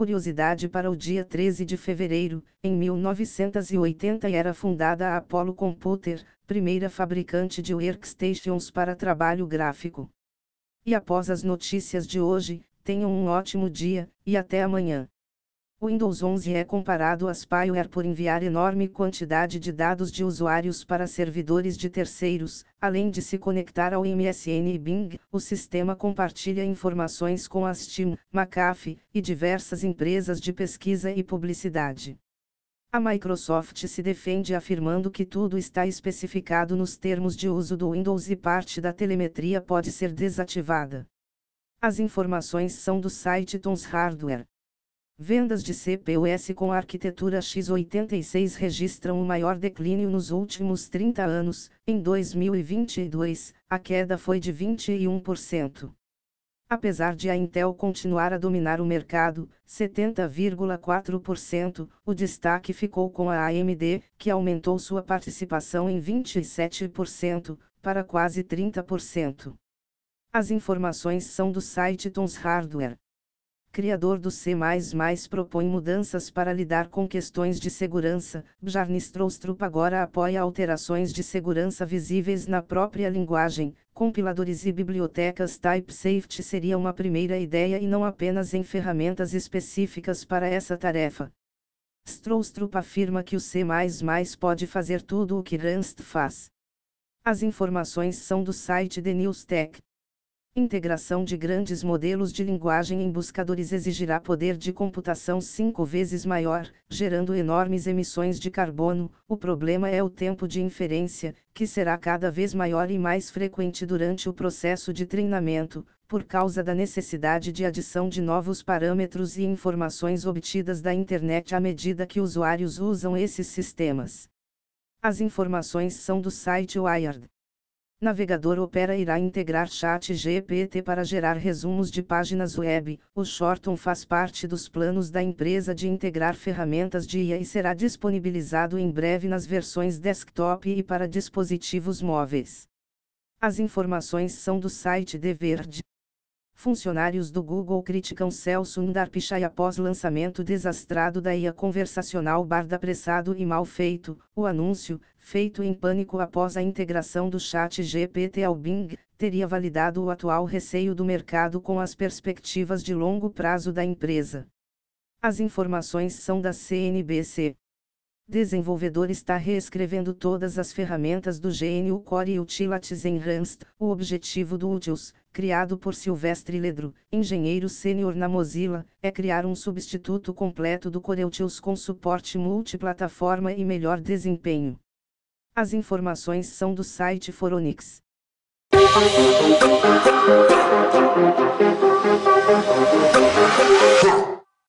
Curiosidade para o dia 13 de fevereiro, em 1980 era fundada a Apollo Computer, primeira fabricante de workstations para trabalho gráfico. E após as notícias de hoje, tenham um ótimo dia, e até amanhã. O Windows 11 é comparado a spyware por enviar enorme quantidade de dados de usuários para servidores de terceiros, além de se conectar ao MSN e Bing. O sistema compartilha informações com a Steam, McAfee e diversas empresas de pesquisa e publicidade. A Microsoft se defende afirmando que tudo está especificado nos termos de uso do Windows e parte da telemetria pode ser desativada. As informações são do site Tons Hardware. Vendas de CPUS com arquitetura x86 registram o maior declínio nos últimos 30 anos. Em 2022, a queda foi de 21%. Apesar de a Intel continuar a dominar o mercado, 70,4%, o destaque ficou com a AMD, que aumentou sua participação em 27%, para quase 30%. As informações são do site Tons Hardware criador do C++ propõe mudanças para lidar com questões de segurança. Bjarne Stroustrup agora apoia alterações de segurança visíveis na própria linguagem. Compiladores e bibliotecas TypeSafety seria uma primeira ideia e não apenas em ferramentas específicas para essa tarefa. Stroustrup afirma que o C++ pode fazer tudo o que Rust faz. As informações são do site The News Tech. Integração de grandes modelos de linguagem em buscadores exigirá poder de computação cinco vezes maior, gerando enormes emissões de carbono. O problema é o tempo de inferência, que será cada vez maior e mais frequente durante o processo de treinamento, por causa da necessidade de adição de novos parâmetros e informações obtidas da internet à medida que usuários usam esses sistemas. As informações são do site Wired. Navegador Opera irá integrar Chat GPT para gerar resumos de páginas web. O Shorton faz parte dos planos da empresa de integrar ferramentas de IA e será disponibilizado em breve nas versões desktop e para dispositivos móveis. As informações são do site The Verge. Funcionários do Google criticam Celso Sundar Pichai após lançamento desastrado da IA conversacional barda apressado e mal feito. O anúncio, feito em pânico após a integração do chat GPT ao Bing, teria validado o atual receio do mercado com as perspectivas de longo prazo da empresa. As informações são da CNBC desenvolvedor está reescrevendo todas as ferramentas do GNU Core Utilities Rust. O objetivo do Utils, criado por Silvestre Ledru, engenheiro sênior na Mozilla, é criar um substituto completo do Core Utils com suporte multiplataforma e melhor desempenho. As informações são do site Foronix.